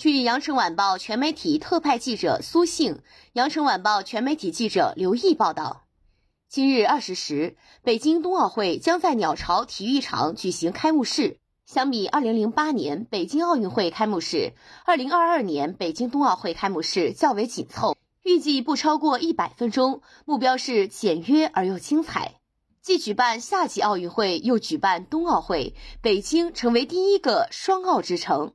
据羊城晚报全媒体特派记者苏信、羊城晚报全媒体记者刘毅报道，今日二十时，北京冬奥会将在鸟巢体育场举行开幕式。相比二零零八年北京奥运会开幕式，二零二二年北京冬奥会开幕式较为紧凑，预计不超过一百分钟，目标是简约而又精彩。既举办夏季奥运会，又举办冬奥会，北京成为第一个双奥之城。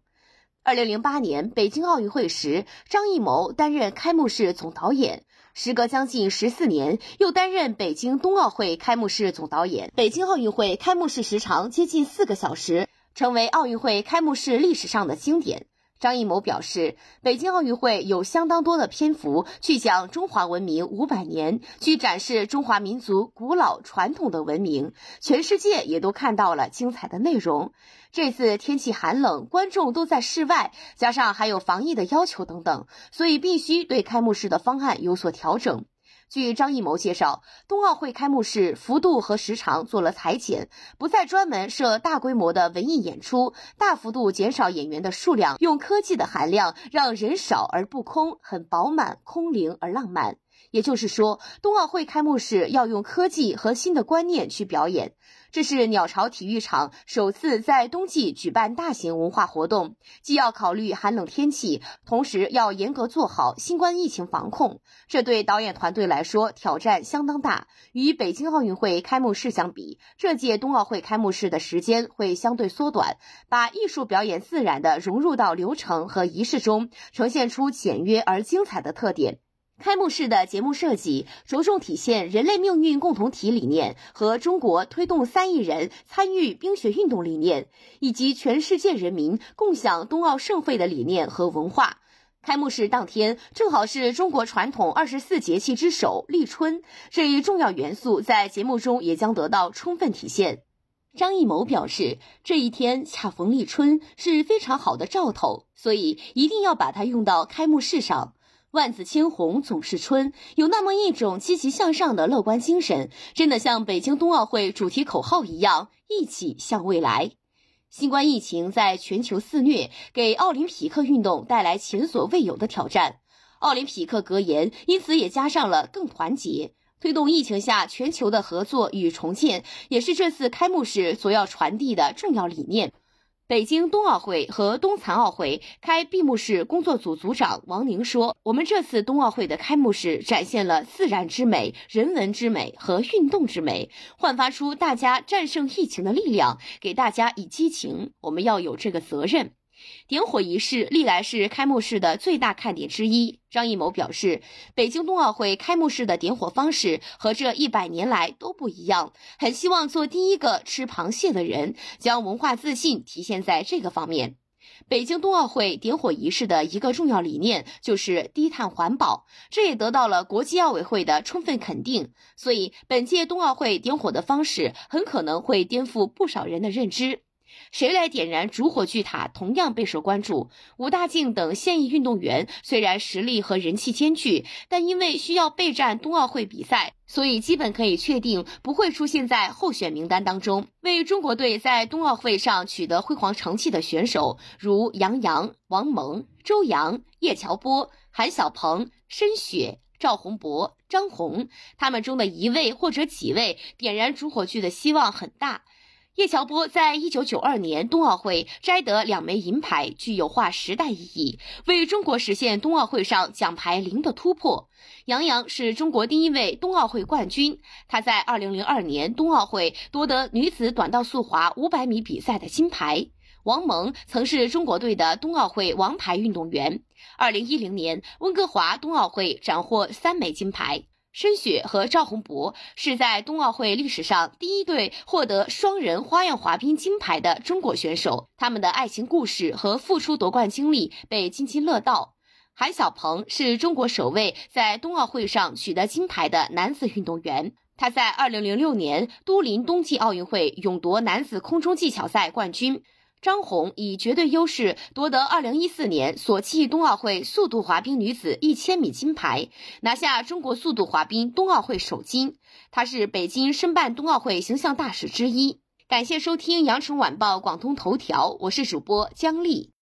二零零八年北京奥运会时，张艺谋担任开幕式总导演。时隔将近十四年，又担任北京冬奥会开幕式总导演。北京奥运会开幕式时长接近四个小时，成为奥运会开幕式历史上的经典。张艺谋表示，北京奥运会有相当多的篇幅去讲中华文明五百年，去展示中华民族古老传统的文明，全世界也都看到了精彩的内容。这次天气寒冷，观众都在室外，加上还有防疫的要求等等，所以必须对开幕式的方案有所调整。据张艺谋介绍，冬奥会开幕式幅度和时长做了裁剪，不再专门设大规模的文艺演出，大幅度减少演员的数量，用科技的含量让人少而不空，很饱满、空灵而浪漫。也就是说，冬奥会开幕式要用科技和新的观念去表演。这是鸟巢体育场首次在冬季举办大型文化活动，既要考虑寒冷天气，同时要严格做好新冠疫情防控。这对导演团队来说挑战相当大。与北京奥运会开幕式相比，这届冬奥会开幕式的时间会相对缩短，把艺术表演自然地融入到流程和仪式中，呈现出简约而精彩的特点。开幕式的节目设计着重体现人类命运共同体理念和中国推动三亿人参与冰雪运动理念，以及全世界人民共享冬奥盛会的理念和文化。开幕式当天正好是中国传统二十四节气之首立春，这一重要元素在节目中也将得到充分体现。张艺谋表示，这一天恰逢立春是非常好的兆头，所以一定要把它用到开幕式上。万紫千红总是春，有那么一种积极向上的乐观精神，真的像北京冬奥会主题口号一样，一起向未来。新冠疫情在全球肆虐，给奥林匹克运动带来前所未有的挑战。奥林匹克格言因此也加上了更团结。推动疫情下全球的合作与重建，也是这次开幕式所要传递的重要理念。北京冬奥会和冬残奥会开闭幕式工作组组长王宁说：“我们这次冬奥会的开幕式展现了自然之美、人文之美和运动之美，焕发出大家战胜疫情的力量，给大家以激情。我们要有这个责任。”点火仪式历来是开幕式的最大看点之一。张艺谋表示，北京冬奥会开幕式的点火方式和这一百年来都不一样，很希望做第一个吃螃蟹的人，将文化自信体现在这个方面。北京冬奥会点火仪式的一个重要理念就是低碳环保，这也得到了国际奥委会的充分肯定。所以，本届冬奥会点火的方式很可能会颠覆不少人的认知。谁来点燃烛火巨塔，同样备受关注。武大靖等现役运动员虽然实力和人气兼具，但因为需要备战冬奥会比赛，所以基本可以确定不会出现在候选名单当中。为中国队在冬奥会上取得辉煌成绩的选手，如杨洋、王蒙、周洋、叶乔波、韩晓鹏、申雪、赵宏博、张红，他们中的一位或者几位点燃烛火炬的希望很大。叶乔波在一九九二年冬奥会摘得两枚银牌，具有划时代意义，为中国实现冬奥会上奖牌零的突破。杨洋是中国第一位冬奥会冠军，他在二零零二年冬奥会夺得女子短道速滑五百米比赛的金牌。王蒙曾是中国队的冬奥会王牌运动员，二零一零年温哥华冬奥会斩获三枚金牌。申雪和赵宏博是在冬奥会历史上第一对获得双人花样滑冰金牌的中国选手，他们的爱情故事和复出夺冠经历被津津乐道。韩晓鹏是中国首位在冬奥会上取得金牌的男子运动员，他在2006年都灵冬季奥运会勇夺男子空中技巧赛冠军。张红以绝对优势夺得2014年索契冬奥会速度滑冰女子1000米金牌，拿下中国速度滑冰冬奥会首金。她是北京申办冬奥会形象大使之一。感谢收听羊城晚报广东头条，我是主播姜丽。